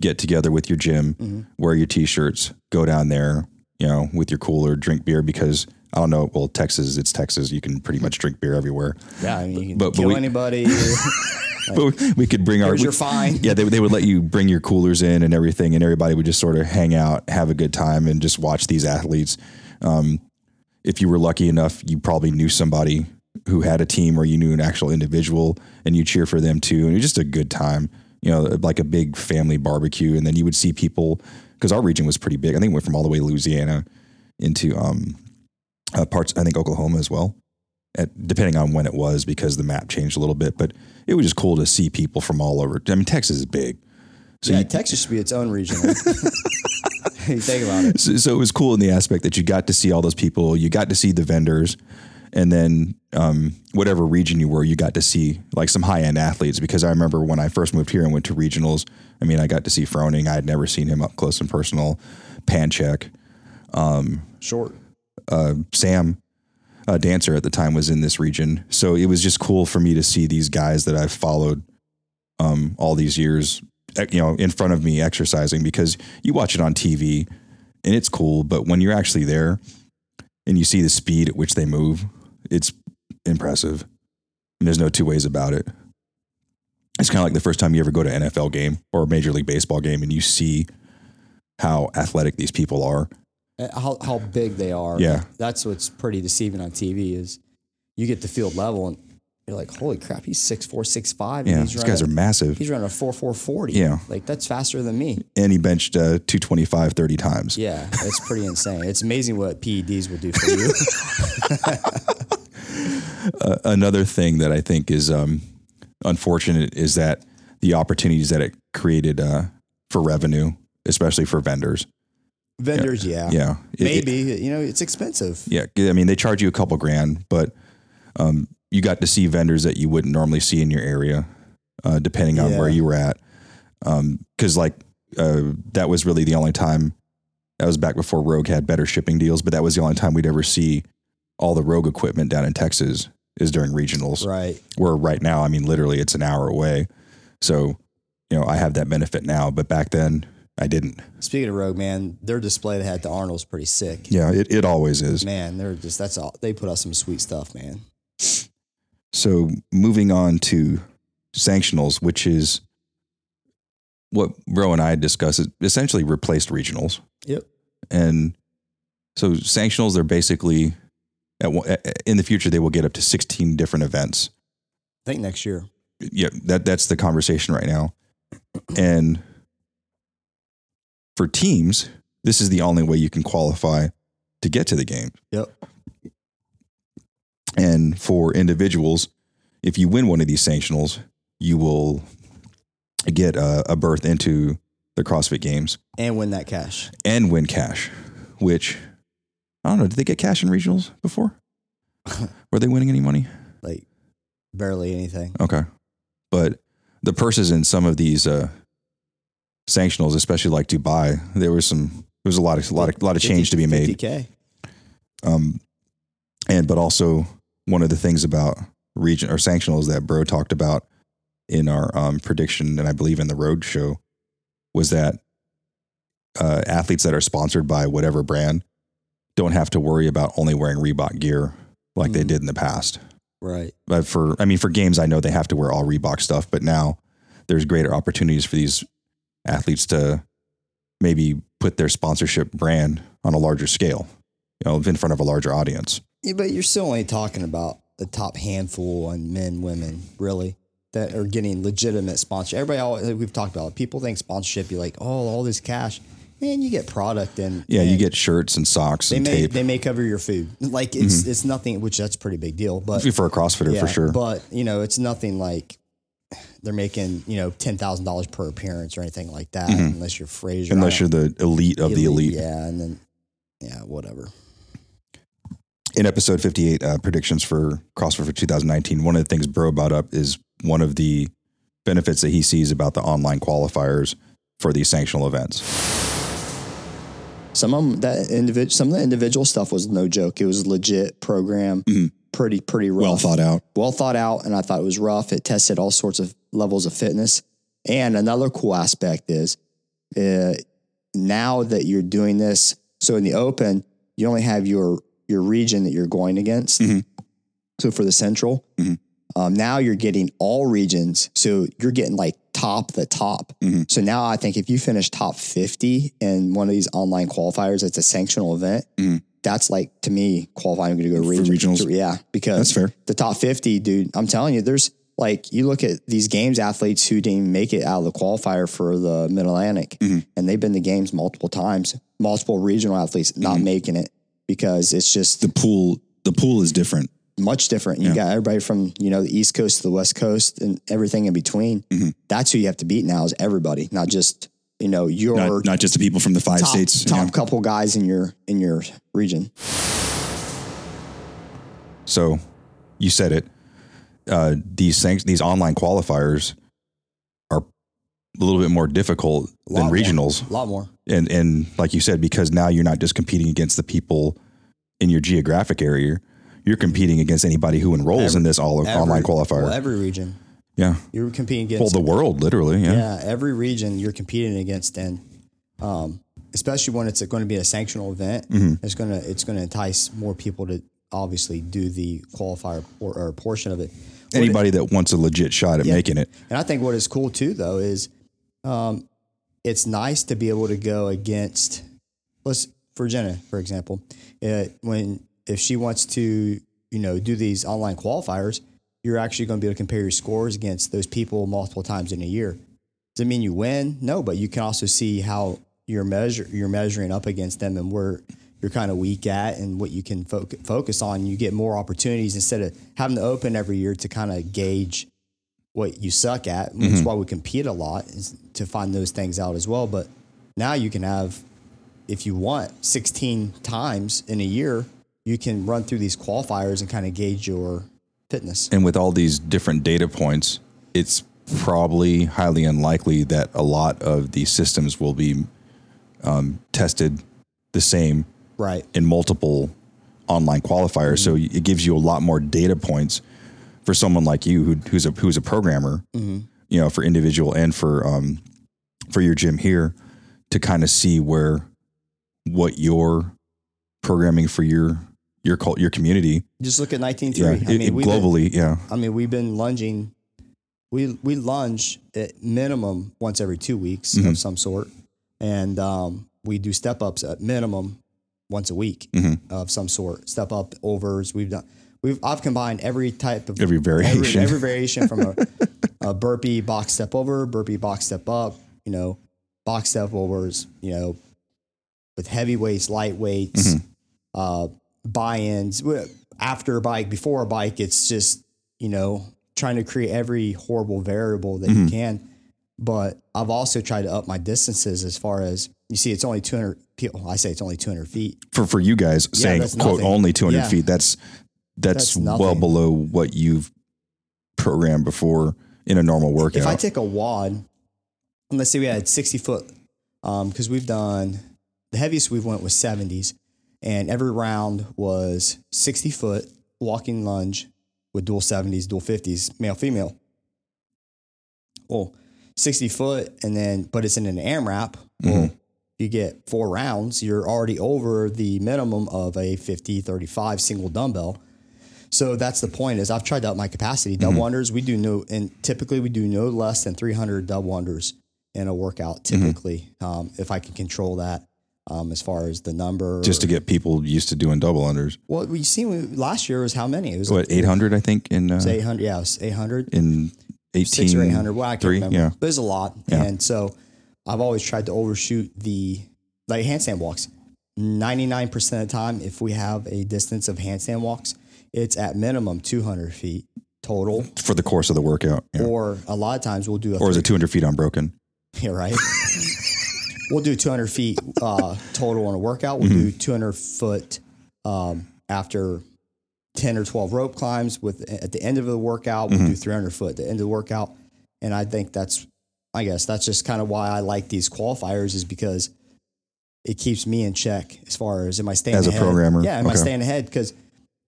get together with your gym, wear your t-shirts, go down there, you know, with your cooler, drink beer because I don't know, well Texas, it's Texas, you can pretty much drink beer everywhere. Yeah, I mean, you can But- but kill we- anybody. But we could bring our we- your fine. Yeah, they, they would let you bring your coolers in and everything, and everybody would just sort of hang out, have a good time, and just watch these athletes. Um, if you were lucky enough, you probably knew somebody who had a team, or you knew an actual individual, and you cheer for them too. And it was just a good time, you know, like a big family barbecue. And then you would see people because our region was pretty big. I think it went from all the way Louisiana into um, uh, parts. I think Oklahoma as well at, depending on when it was because the map changed a little bit. But it was just cool to see people from all over. I mean, Texas is big. So, yeah, you, Texas should be its own region. you think about it. so, so it was cool in the aspect that you got to see all those people, you got to see the vendors, and then um, whatever region you were, you got to see like some high end athletes. Because I remember when I first moved here and went to regionals, I mean, I got to see Froning. I had never seen him up close and personal. Panchik, Short. Sam, uh, dancer at the time, was in this region. So it was just cool for me to see these guys that I've followed um, all these years, eh, you know, in front of me exercising because you watch it on TV and it's cool. But when you're actually there and you see the speed at which they move, it's impressive. And there's no two ways about it. It's kind of like the first time you ever go to an NFL game or a Major League Baseball game and you see how athletic these people are. Uh, How, how big they are. Yeah. That's what's pretty deceiving on TV is you get the field level and you're like, holy crap, he's 6'4", 6'5". and Yeah, these guys are massive. He's running a 4'4", Yeah. Like, that's faster than me. and he benched uh, 225 30 times. Yeah, it's pretty insane. It's amazing what PEDs will do for you. Another thing that I think is um, unfortunate is that the opportunities that it created uh, for revenue, especially for vendors. Vendors, yeah. Yeah. It- Maybe, you know, it's expensive. Yeah. I mean, they charge you a couple grand, but um, you got to see vendors that you wouldn't normally see in your area, uh, depending on Yeah. where you were at. Because, like, uh, that was really the only time, that was back before Rogue had better shipping deals, but that was the only time we'd ever see all the Rogue equipment down in Texas is during regionals. Right. where right now, I mean, literally it's an hour away. So, you know, I have that benefit now, but back then I didn't. Speaking of Rogue, man, their display they had to Arnold's pretty sick. Yeah, it, it always is. Man, they're just, that's all. They put out some sweet stuff, man. So moving on to sanctionals, which is what Bro and I discussed, it essentially replaced regionals. Yep. And so sanctionals, they're basically at, one- in the future, they will get up to 16 different events. I think next year. yeah, that that's the conversation right now. And for teams, this is the only way you can qualify to get to the game. Yep. And for individuals, if you win one of these sanctionals, you will get a, a berth into the CrossFit Games And win that cash. and win cash. Which I don't know. Did they get cash in regionals before? Were they winning any money? Like, barely anything. Okay. But the purses in some of these uh, sanctionals, especially like Dubai, there was some there was a lot of a lot of, lot of change to be made. 50K. Um, and but also one of the things about region or sanctionals that Bro talked about in our um, prediction, and I believe in the road show, was that uh, athletes that are sponsored by whatever brand don't have to worry about only wearing Reebok gear like they Mhm. did in the past. Right. But for, I mean, for games, I know they have to wear all Reebok stuff, but now there's greater opportunities for these athletes to maybe put their sponsorship brand on a larger scale, you know, in front of a larger audience. Yeah, but you're still only talking about the top handful and men, women, really, that are getting legitimate sponsorship. Everybody, always, we've talked about it. People think sponsorship, you're like, oh, all this cash. Man, you get product and Yeah, you get shirts and socks they and may tape Mm-hmm. they may cover your food. Like it's it's nothing, which that's a pretty big deal. But for a CrossFitter yeah, for sure. But you know, it's nothing like they're making you know ten thousand dollars per appearance or anything like that, unless you're Fraser. Mm-hmm. Unless you're the elite of the elite. yeah, and then yeah, whatever. in episode 58 uh, predictions for CrossFit for 2019, one of the things Bro brought up is one of the benefits that he sees about the online qualifiers for these sanctional events. Some of them, that individual, some of the individual stuff was no joke. It was legit program, pretty pretty rough, Well thought out. well thought out, and I thought it was rough. It tested all sorts of levels of fitness. And another cool aspect is uh, now that you're doing this, so in the open, you only have your your region that you're going against. So for the central, um, now you're getting all regions. So you're getting like top the top. So now I think if you finish top 50 in one of these online qualifiers, it's a sanctional event. That's like to me qualifying to go region, regionals? Yeah, because That's fair. the top 50, dude, I'm telling you, there's like you look at these games athletes who didn't make it out of the qualifier for the Mid Atlantic, Mm-hmm. and they've been to games multiple times. Multiple regional athletes not making it because it's just Mm-hmm. The pool, the pool is different. much different. You got everybody from you know the East Coast to the West Coast and everything in between. Mm-hmm. That's who you have to beat now is everybody, not just you know your Not, not just the people from the five top, states. top yeah. couple guys in your in your region. So you said it. Uh, these sanct- these online qualifiers are a little bit more difficult than more. regionals. A lot more. and and like you said, because now you're not just competing against the people in your geographic area, you're competing against anybody who enrolls in this all online qualifier. Well, every region yeah, you're competing well, against. the world, literally. Yeah, yeah, every region you're competing against, and um, especially when it's going to be a sanctional event, Mm-hmm. it's gonna it's gonna entice more people to obviously do the qualifier or, or portion of it. Anybody that wants a legit shot at Yeah. making it. And I think what is cool too, though, is um, it's nice to be able to go against. Let's for Jenna, for example, uh, when if she wants to, you know, do these online qualifiers, you're actually going to be able to compare your scores against those people multiple times in a year. Does it mean you win? No, but you can also see how you're measure you're measuring up against them and where you're kind of weak at and what you can fo- focus on. You get more opportunities instead of having to open every year to kind of gauge what you suck at. That's mm-hmm. why we compete a lot is to find those things out as well. But now you can have, if you want, 16 times in a year, you can run through these qualifiers and kind of gauge your fitness. And with all these different data points, it's probably highly unlikely that a lot of these systems will be um, tested the same Right. in multiple online qualifiers. So it gives you a lot more data points for someone like you who, who's a who's a programmer, you know, for individual and for um for your gym here to kind of see where what you're programming for your your cult your community. Just look at 19.3. Yeah, I mean, it we've been- globally, yeah. I mean, we've been lunging. We we lunge at minimum once every two weeks Mm-hmm. of some sort, and um, we do step ups at minimum once a week Mm-hmm. of some sort. Step up overs. We've done. We've I've combined every type of Every variation. every, every variation from a, a burpee box step over, burpee box step up. You know, box step overs. You know, with heavy weights, light weights, Mm-hmm. uh, buy-ins. After a bike, before a bike, it's just you know trying to create every horrible variable that Mm-hmm. you can. But I've also tried to up my distances as far as you see. It's only 200 people. I say it's only 200 feet. For for you guys saying quote nothing. only 200 Yeah. feet, that's that's, That's well below what you've programmed before in a normal workout. If I take a wad, let's say we had 60 foot, because we've done the heaviest we've went was 70s, and every round was 60 foot walking lunge with dual 70s, dual 50s, male female. Well, 60 foot, and then but it's in an AMRAP. Well, mm-hmm. you get four rounds, you're already over the minimum of a 50 35 single dumbbell. So that's the point. Is I've tried out my capacity. Double unders, mm-hmm. we do no, and typically we do no less than 300 double unders in a workout. Typically, mm-hmm. um, if I can control that, um, as far as the number. just to get people used to doing double unders. well, we seen last year was how many? It was What eight hundred? I think in uh, eight hundred. Yeah, it was eight hundred. in eighteen six or eight hundred. Well, I can't three, remember. Yeah, But it's a lot. Yeah. And so I've always tried to overshoot the like handstand walks. Ninety nine percent of the time, if we have a distance of handstand walks, it's at minimum two hundred feet total. for the course of the workout. Yeah. Or a lot of times we'll do a Or is it two hundred feet unbroken? yeah, right. we'll do two hundred feet uh, total on a workout. We'll Mm-hmm. do two hundred foot um, after ten or twelve rope climbs. With at the end of the workout, we'll do three hundred foot at the end of the workout. And I think that's, I guess that's just kind of why I like these qualifiers is because it keeps me in check as far as am I staying As a programmer, Yeah, am I staying ahead? Because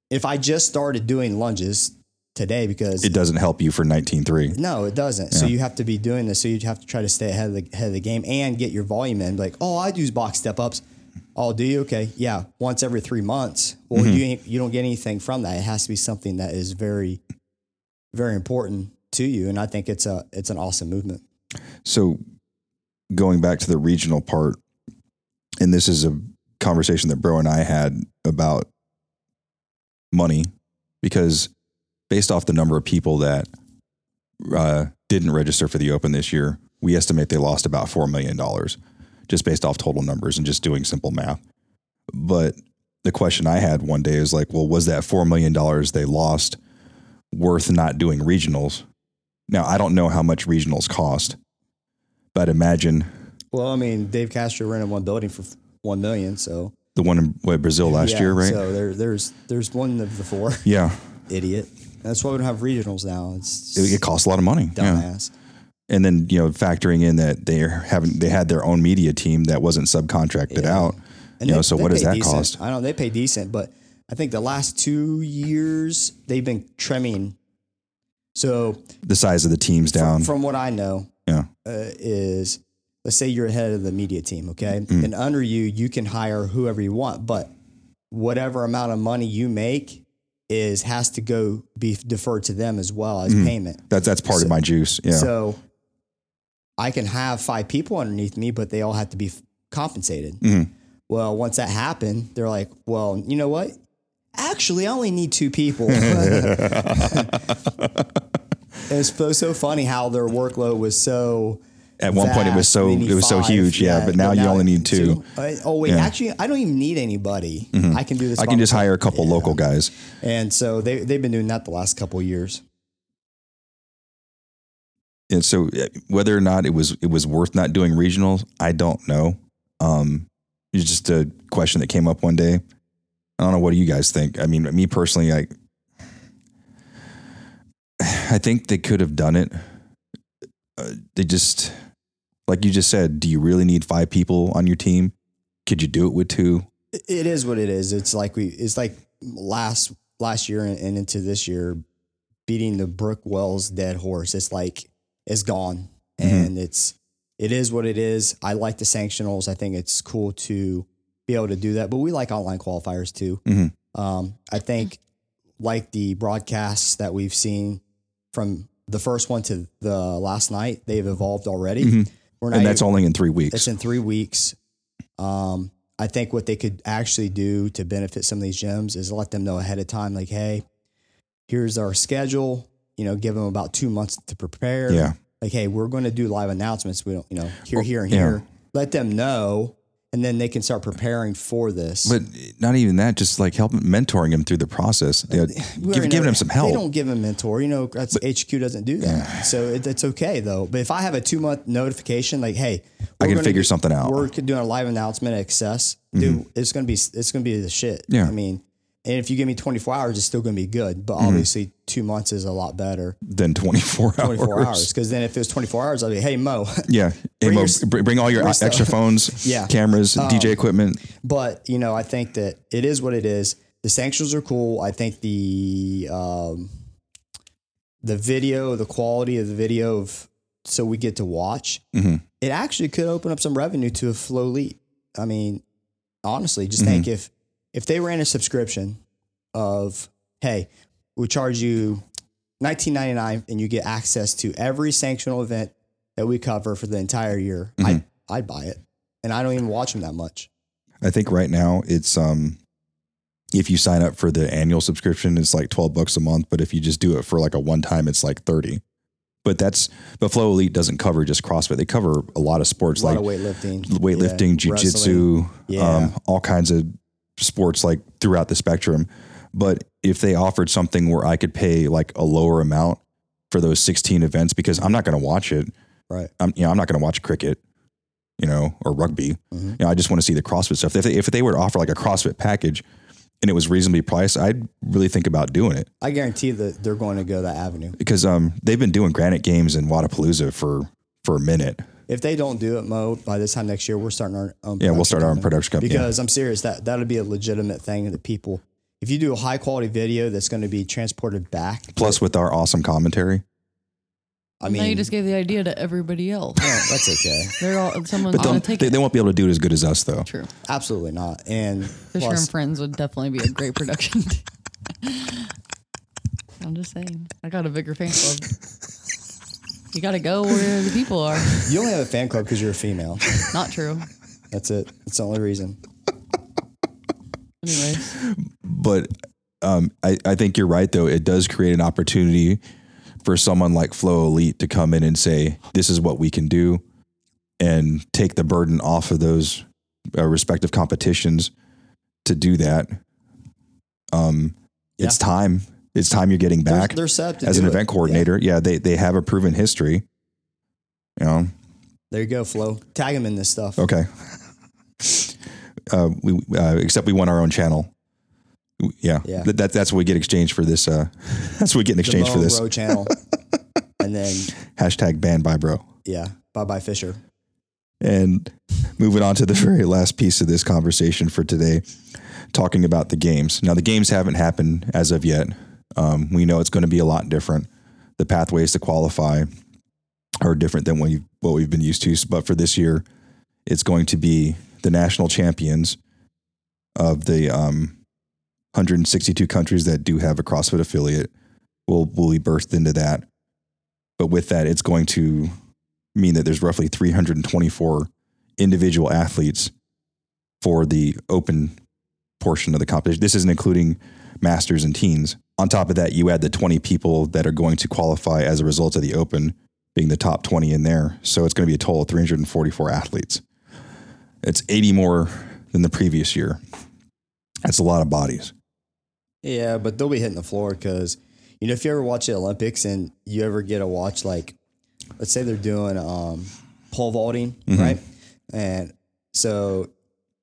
if I just started doing lunges today, because It doesn't help you for nineteen three. no, it doesn't. So you have to be doing this. So you have to try to stay ahead of the ahead of the game and get your volume in. Like, oh, I do box step ups. Oh, do you? Okay, yeah, once every three months. Well, mm-hmm. you ain't, you don't get anything from that. It has to be something that is very, very important to you. And I think it's a it's an awesome movement. So going back to the regional part, and this is a conversation that Bro and I had about money, because based off the number of people that uh, didn't register for the Open this year, we estimate they lost about $4 million just based off total numbers and just doing simple math. But the question I had one day is like, well, was that $4 million they lost worth not doing regionals? Now, I don't know how much regionals cost, but imagine Well, I mean, Dave Castro rented one building for one million. So the one in what, Brazil last yeah, year, right? So there, there's there's one of the four. yeah. Idiot. That's why we don't have regionals now. It's It, it costs a lot of money. Yeah. dumbass. And then, you know, factoring in that they're having, they had their own media team that wasn't subcontracted Yeah. out. And you know, so what does that decent. cost? I don't. know. They pay decent, but I think the last two years they've been trimming. So The size of the teams down. from, from what I know, yeah. uh, is let's say you're head of the media team, okay, Mm. and under you you can hire whoever you want, but whatever amount of money you make is has to go be deferred to them as well as payment. That's, that's part of my juice. Yeah. So I can have five people underneath me, but they all have to be f- compensated. Mm-hmm. Well, once that happened, they're like, well, you know what? Actually, I only need two people. it's so, so funny how their workload was so. At one point it was so- it was so huge, yeah, but now you only need two. Uh, oh wait, Yeah. Mm-hmm. actually, I don't even need anybody. I can do this. I can just hire a couple Yeah. local guys. And so they they've been doing that the last couple of years. And so uh, whether or not it was, it was worth not doing regionals, I don't know. Um, it's just a question that came up one day. I don't know. What do you guys think? I mean, me personally, I, I think they could have done it. Uh, they just, like you just said, do you really need five people on your team? Could you do it with two? It- is what it is. It's like we it's like last last year and, into this year beating the Brooke Wells dead horse. It's like it's gone. And it's it is what it is. I like the sanctionals. I think it's cool to be able to do that. But we like online qualifiers too. Mhm. Um, I think like the broadcasts that we've seen from the first one to the last night, they've evolved already. Mhm. We're not And that's able- only in three weeks. it's in three weeks. Um, I think what they could actually do to benefit some of these gyms is let them know ahead of time, like, hey, here's our schedule. You know, give them about two months to prepare. Yeah. Like, hey, we're going to do live announcements. We don't, you know, here, here, and yeah. here. Let them know, and then they can start preparing for this. But not even that, just like helping mentoring him through the process. You know, give, giving him some help. They don't give him mentor. You know, that's HQ doesn't do that. So it, it's okay though. But if I have a two month notification, like, hey, I can figure do- something out. We're doing a live announcement at Access, dude. Mm-hmm. It's gonna be it's gonna be the shit. Yeah. I mean, and if you give me 24 hours, it's still gonna be good. But Mm-hmm. obviously, two months is a lot better. Than 24 hours. 24 hours, because then if it was 24 hours, I'd be, hey Mo. Yeah. Hey, Bring Mo, your- bring all your extra stuff. phones, Yeah. cameras, DJ equipment. But you know, I think that it is what it is. The sanctions are cool. I think the um, the video, the quality of the video of so we get to watch, Mhm. it actually could open up some revenue to a FloElite. I mean, honestly, just think Mm-hmm. if if they ran a subscription of hey, we charge you nineteen ninety nine and you get access to every sanctional event that we cover for the entire year, I Mm-hmm. I'd buy it, and I don't even watch them that much. I think right now it's um if you sign up for the annual subscription, it's like twelve bucks a month. But if you just do it for like a one time, it's like thirty. But that's but FloElite doesn't cover just CrossFit. They cover a lot of sports A lot like of weightlifting, weightlifting, yeah, jujitsu, Yeah. um, all kinds of sports like throughout the spectrum. But if they offered something where I could pay like a lower amount for those 16 events, because I'm not going to watch it. Right. I'm, you know, I'm not going to watch cricket, you know, or rugby. Mhm. You know, I just want to see the CrossFit stuff. If they, if they were to offer like a CrossFit package and it was reasonably priced, I'd really think about doing it I guarantee that they're going to go that avenue. because um, they've been doing Granite Games in Wodapalooza for for a minute. If they don't do it, Mo, by this time next year, we're starting our own. Yeah, we'll production start our own production company. yeah. Because I'm serious, that that'll be a legitimate thing that people. If you do a high quality video that's going to be transported back, Plus, with our awesome commentary, I now you just gave the idea to everybody else. no, that's okay. They're all someone's but gonna they'll- take they, it. they won't be able to do it as good as us, though. True. Absolutely not. And Fisher plus, and Friends would definitely be a great production. I'm just saying. I got a bigger fan club. You got to go where the people are. you only have a fan club because you're a female. Not true. That's it. That's the only reason. Anyways, But um, I, I think you're right, though. It does create an opportunity for someone like FloElite to come in and say, this is what we can do and take the burden off of those uh, respective competitions to do that. Um, It's time. It's time you're getting back they're set as an it. event coordinator. Yeah. they, they have a proven history. You know, There you go, Flo. Tag them in this stuff. Okay. Uh, we uh, except we want our own channel. Yeah, Yeah. Th- that, that's what we get exchanged for this. Uh, that's what we get in exchange for this. Bro channel. and then, Hashtag banned by bro. yeah, bye bye, Fisher. And moving on to the very last piece of this conversation for today, talking about the games. Now, the games haven't happened as of yet. Um, we know it's going to be a lot different. The pathways to qualify are different than what, what we've been used to. But for this year, it's going to be the national champions of the um, 162 countries that do have a CrossFit affiliate will will be birthed into that. But with that, it's going to mean that there's roughly 324 individual athletes for the open portion of the competition. This isn't including masters and teens. On top of that, you add the 20 people that are going to qualify as a result of the open being the top 20 in there. So it's going to be a total of 344 athletes. It's 80 more than the previous year. That's a lot of bodies. Yeah, but they'll be hitting the floor because, you know, if you ever watch the Olympics and you ever get to watch, like, let's say they're doing um, pole vaulting, right? And so,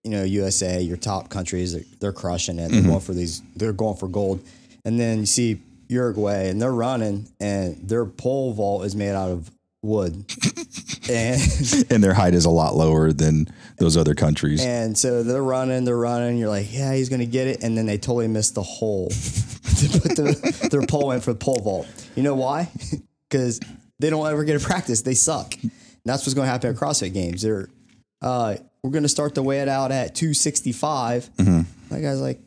you know, USA, your top countries, they're, they're crushing it. They're going for these, they're going for gold. And then you see Uruguay and they're running and their pole vault is made out of wood. and And their height is a lot lower than those other countries. And so they're running, they're running. You're like, yeah, he's gonna get it, and then they totally missed the hole to put the, their pole in for the pole vault. You know why? Because they don't ever get to practice. They suck. And that's what's going to happen at CrossFit Games. They're uh, we're going to start the weigh it out at 265. That guy's like,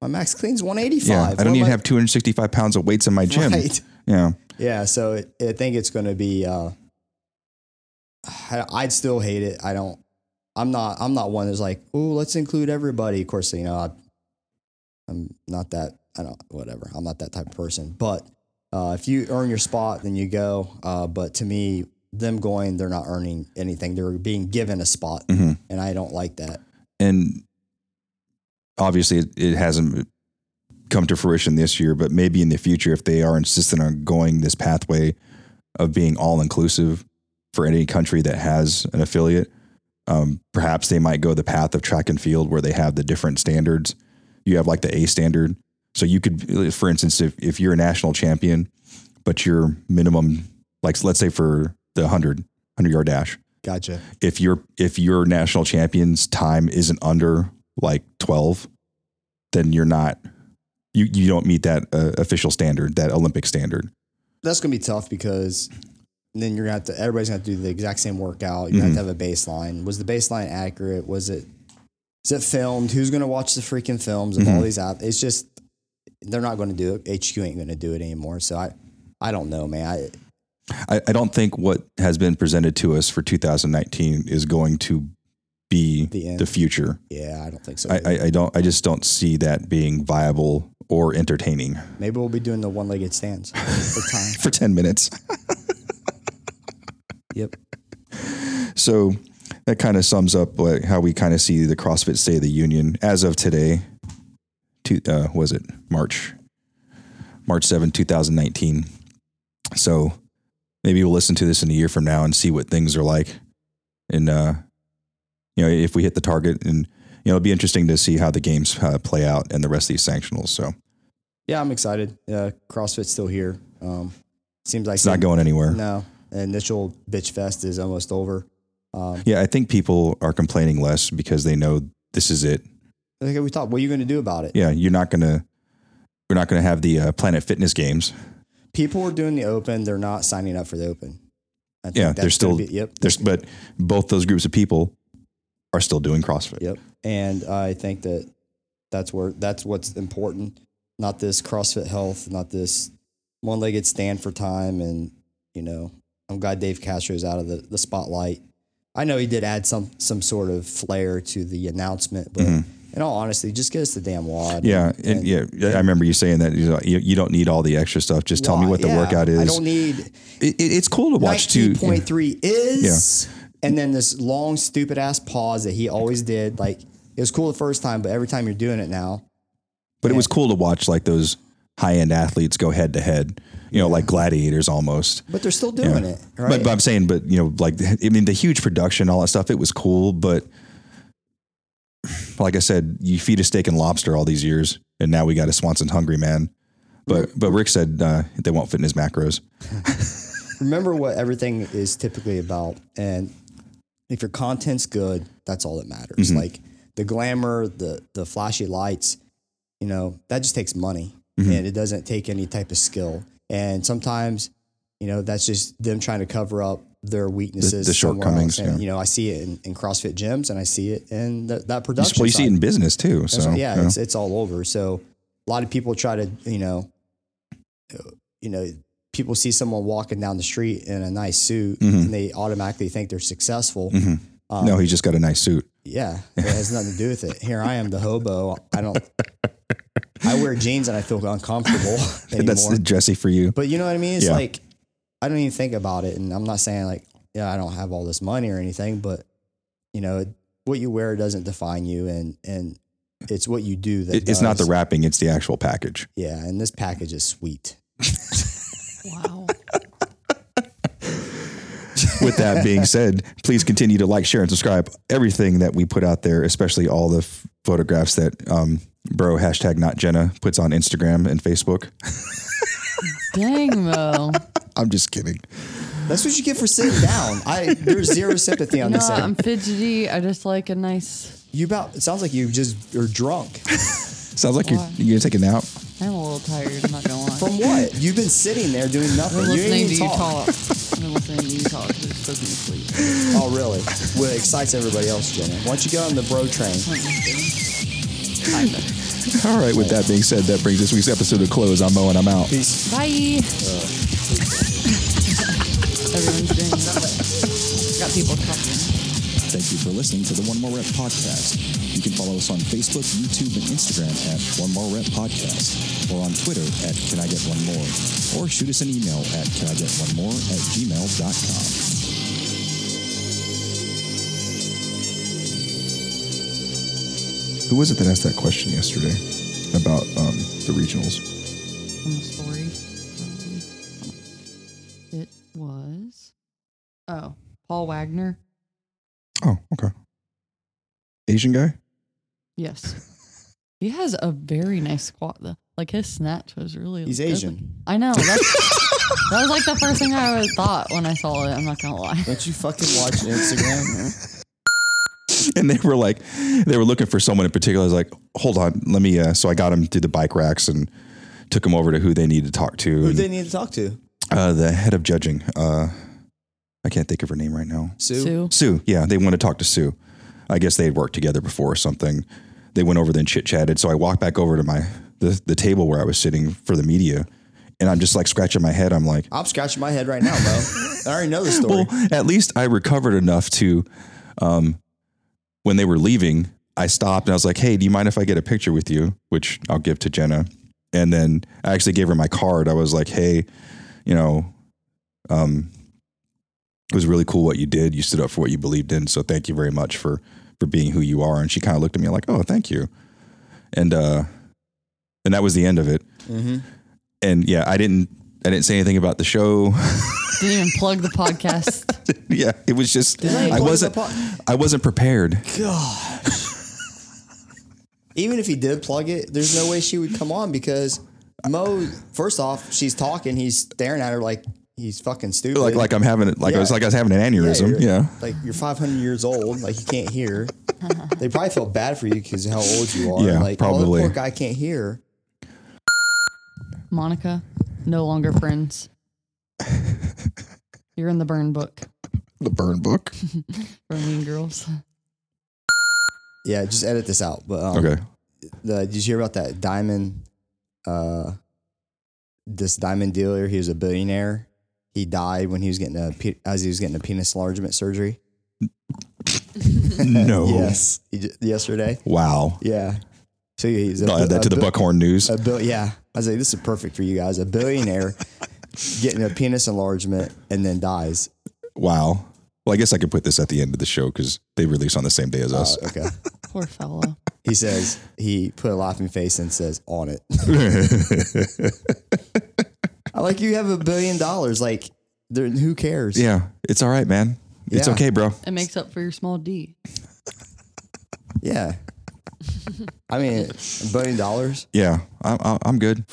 my max clean's 185. Mm-hmm. yeah, I don't am even have 265 pounds of weights in my gym. Right. Yeah. Yeah, so it, I think it's going to be. Uh, I, I'd still hate it. I don't. I'm not. I'm not one that's like, oh, let's include everybody. Of course, you know, I, I'm not that. I don't. Whatever. I'm not that type of person. But uh, if you earn your spot, then you go. Uh, but to me, them going, they're not earning anything. They're being given a spot, Mhm. and I don't like that. and obviously it, it hasn't come to fruition this year but maybe in the future if they are insistent on going this pathway of being all inclusive for any country that has an affiliate um, perhaps they might go the path of track and field where they have the different standards. You have like the a standard. So you could for instance if, if you're a national champion but your minimum like let's say for the 100 100 yard dash. Gotcha. if your if your national champion's time isn't under like 12 then you're not you you don't meet that uh, official standard that olympic standard that's gonna be tough because then you're gonna have to everybody's gonna have to do the exact same workout. You have to have a baseline. Was the baseline accurate? Was it is it filmed? Who's gonna watch the freaking films of all these apps? It's just they're not gonna do it. HQ ain't gonna do it anymore. So I I don't know, man. I I, I don't think what has been presented to us for 2019 is going to be The the, future. Yeah, I don't think so. I. I, I don't. I just don't see that being viable or entertaining Maybe we'll be doing the one-legged stands for time. for ten minutes. Yep. So that kind of sums up what, how we kind of see the CrossFit State of the Union as of today. To, uh, was it March, March 7, 2019. So maybe we'll listen to this in a year from now and see what things are like. And, uh, you know, if we hit the target and, you know, it'll be interesting to see how the games uh, play out and the rest of these sanctionals. So Yeah, I'm excited. Uh, CrossFit's still here. Um, seems like it's not going anywhere. No, initial bitch fest is almost over. Um, Yeah. I think people are complaining less because they know this is it. like we talked, what are you going to do about it? Yeah. You're not going to, we're not going to have the uh, Planet Fitness games. People are doing the open. They're not signing up for the open. I think Yeah, they're still be- yep. there's but both those groups of people are still doing CrossFit. Yep. And I think that that's where that's what's important. Not this CrossFit health, not this one legged stand for time. And, you know, I'm glad Dave Castro's out of the, the spotlight. I know he did add some some sort of flair to the announcement, but in all honesty, just get us the damn wad. Mm-hmm. Yeah, and, yeah, yeah, I remember you saying that you, know, you you don't need all the extra stuff. Just tell me what the Yeah, workout is. I don't need it, it- it's cool to watch too. 19.3 is. And then this long, stupid ass pause that he always did. Like, it was cool the first time, but every time you're doing it now, But it was cool to watch like those high end athletes go head to head. You know, like gladiators almost. but they're still doing it. Right. But, but I'm saying, but you know, like I mean, the huge production, all that stuff, it was cool. But like I said, you feed a steak and lobster all these years, and now we got a Swanson hungry man. But but Rick said uh, they won't fit in his macros. remember what everything is typically about and if your content's good that's all that matters Mm-hmm. like the glamour the the flashy lights you know that just takes money Mm-hmm. and it doesn't take any type of skill and sometimes you know that's just them trying to cover up their weaknesses the somewhere shortcomings, and yeah. you know i see it in, in crossfit gyms and i see it in the, that production well, you see it in business too. So right. yeah, you it's it's all over. So a lot of people try to, you know, you know, people see someone walking down the street in a nice suit Mm-hmm. and they automatically think they're successful. Um, no, he just got a nice suit. Yeah, it has nothing to do with it. Here I am, the hobo. I don't. I wear jeans and I feel uncomfortable anymore. That's dressy for you. But you know what I mean? It's Yeah. like I don't even think about it, and I'm not saying like, yeah, I don't have all this money or anything, but you know, what you wear doesn't define you, and and it's what you do that. It- it's not the wrapping; it's the actual package. Yeah, and this package is sweet. Wow. With that being said, please continue to like, share, and subscribe everything that we put out there, especially all the f- photographs that um, bro hashtag not Jenna puts on Instagram and Facebook. Dang, Mo. I'm just kidding. That's what you get for sitting down. I there's zero sympathy on You know, this what? end. I'm fidgety. I just like a nice. You about it sounds like you just are drunk. Sounds like you're you're gonna take a nap. I'm a little tired. I'm not gonna lie. From what? You've been sitting there doing I've nothing. been You ain't listening to you talk. talk. I've been listening to you talk. It just puts me to sleep. Oh, really? Well, it excites everybody else, Jenna. Why don't you go on the bro train? All right. With that being said, that brings this week's episode to close. I'm Mo and I'm out. Peace. Bye. Uh. Everyone's doing that. Got people talking. Thank you for listening to the One More Rep podcast. You can follow us on Facebook, YouTube, and Instagram at One More Rep Podcast, or on Twitter at Can I Get One More, or shoot us an email at Can I Get One More at gmail.com. Who was it that asked that question yesterday about um, the regionals? on the story. Um, It was. Oh, Paul Wagner. Oh, okay. Asian guy. Yes. He has a very nice squat though. Like his snatch was really. He's good. Asian. I know. That's, that was like the first thing I always thought when I saw it. I'm not gonna lie. Don't you fucking watch Instagram? and they were like, they were looking for someone in particular. I was like, hold on, let me. Uh, so I got him through the bike racks and took him over to who they need to talk to. Who and, they need to talk to? uh, the head of judging. Uh, I can't think of her name right now. Sue. Sue. Sue. Yeah, they want to talk to Sue. I guess they had worked together before or something. They went over then chit chatted. So I walked back over to my the, the table where I was sitting for the media, and I'm just like scratching my head. I'm like, I'm scratching my head right now, bro. I already know the story. well, at least I recovered enough to, um, when they were leaving, I stopped and I was like, "Hey, do you mind if I get a picture with you?" Which I'll give to Jenna. And then I actually gave her my card. I was like, "Hey, you know, um, it was really cool what you did. You stood up for what you believed in. So thank you very much for for being who you are." And she kind of looked at me like, "Oh, thank you." And uh, and that was the end of it. And yeah, I didn't I didn't say anything about the show. Didn't even plug the podcast. yeah, it was just I wasn't po- I wasn't prepared. Gosh. Even if he did plug it, there's no way she would come on because Mo. First off, she's talking. He's staring at her like he's fucking stupid. Like like I'm having it like I was like I was having an aneurysm. you're- Yeah. Like you're 500 years old. Like you can't hear. they probably felt bad for you because how old you are. Yeah, like Oh, probably. the poor guy can't hear. Monica, no longer friends. You're in the burn book The burn book. for Mean Girls. Yeah, just edit this out. But um, Okay. the, did you hear about that diamond? Uh, this diamond dealer. He was a billionaire. He died when he was getting a as he was getting a penis enlargement surgery. No. Yes, he, yesterday. Wow. Yeah. So he's a, I'll add that a to the bi- Buckhorn News. A bill, yeah. I was like, this is perfect for you guys. A billionaire getting a penis enlargement and then dies. Wow. Well, I guess I could put this at the end of the show because they release on the same day as Uh, us. okay. Poor fellow. He says he put a laughing face and says on it. I like you have a billion dollars. Like, there, who cares? yeah, it's all right, man. It's Yeah. okay, bro. It makes up for your small D. Yeah. I mean, a billion dollars. Yeah, I'm, I'm- I'm good.